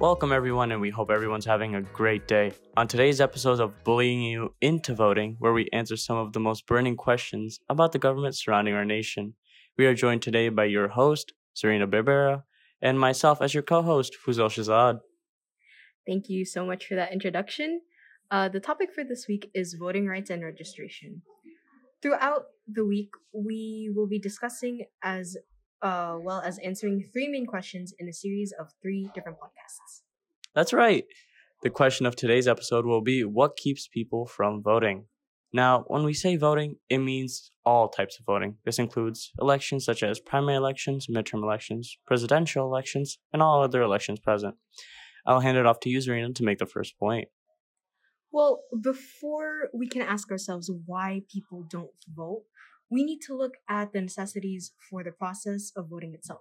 Welcome, everyone, and we hope everyone's having a great day. On today's episode of Bullying You into Voting, where we answer some of the most burning questions about the government surrounding our nation, we are joined today by your host, Serena Berbera, and myself as your co host, Fuzel Shazad. Thank you so much for that introduction. Uh, the topic for this week is voting rights and registration. Throughout the week, we will be discussing as uh, well as answering three main questions in a series of three different podcasts. That's right. The question of today's episode will be what keeps people from voting? Now, when we say voting, it means all types of voting. This includes elections such as primary elections, midterm elections, presidential elections, and all other elections present. I'll hand it off to you, Zarina, to make the first point. Well, before we can ask ourselves why people don't vote, we need to look at the necessities for the process of voting itself.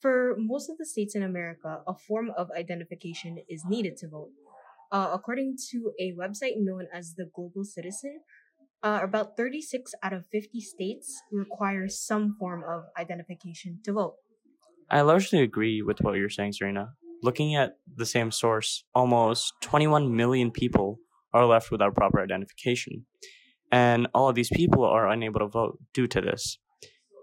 For most of the states in America, a form of identification is needed to vote. Uh, according to a website known as the Global Citizen, uh, about 36 out of 50 states require some form of identification to vote. I largely agree with what you're saying, Serena. Looking at the same source, almost 21 million people are left without proper identification. And all of these people are unable to vote due to this.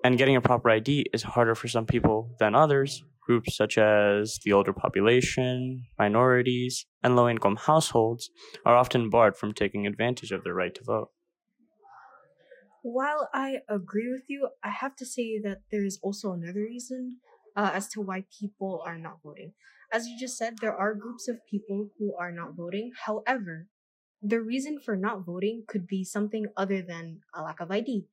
And getting a proper ID is harder for some people than others. Groups such as the older population, minorities, and low income households are often barred from taking advantage of their right to vote. While I agree with you, I have to say that there is also another reason uh, as to why people are not voting. As you just said, there are groups of people who are not voting. However, the reason for not voting could be something other than a lack of ID.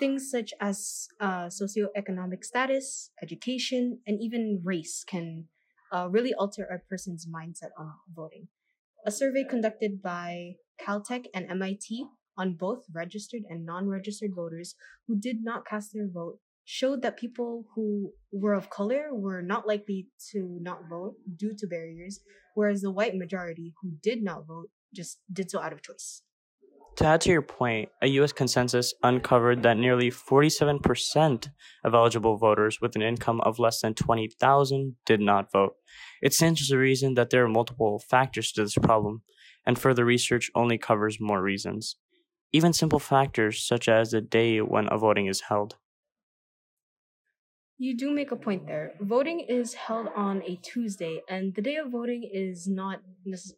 Things such as uh, socioeconomic status, education, and even race can uh, really alter a person's mindset on voting. A survey conducted by Caltech and MIT on both registered and non registered voters who did not cast their vote showed that people who were of color were not likely to not vote due to barriers, whereas the white majority who did not vote just did so out of choice. To add to your point, a U.S. consensus uncovered that nearly 47% of eligible voters with an income of less than 20,000 did not vote. It stands to reason that there are multiple factors to this problem, and further research only covers more reasons. Even simple factors such as the day when a voting is held. You do make a point there. Voting is held on a Tuesday, and the day of voting is not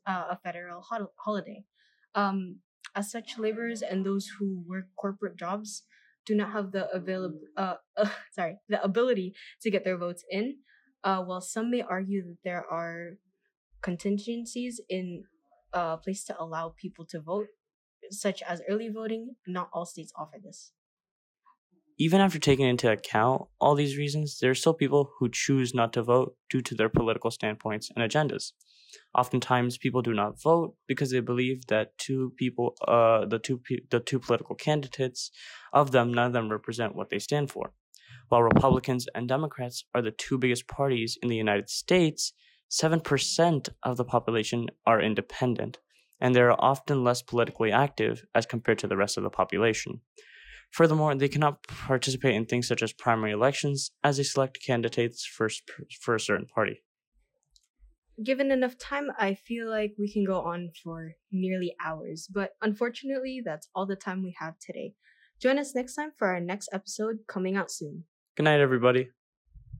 uh, a federal ho- holiday. Um, as such, laborers and those who work corporate jobs do not have the available, uh, uh, sorry, the ability to get their votes in. Uh, while some may argue that there are contingencies in uh, place to allow people to vote, such as early voting, not all states offer this even after taking into account all these reasons, there are still people who choose not to vote due to their political standpoints and agendas. Oftentimes, people do not vote because they believe that two people, uh, the two the two political candidates, of them, none of them represent what they stand for. While Republicans and Democrats are the two biggest parties in the United States, seven percent of the population are independent, and they are often less politically active as compared to the rest of the population. Furthermore, they cannot participate in things such as primary elections as they select candidates for, for a certain party. Given enough time, I feel like we can go on for nearly hours, but unfortunately, that's all the time we have today. Join us next time for our next episode coming out soon. Good night, everybody.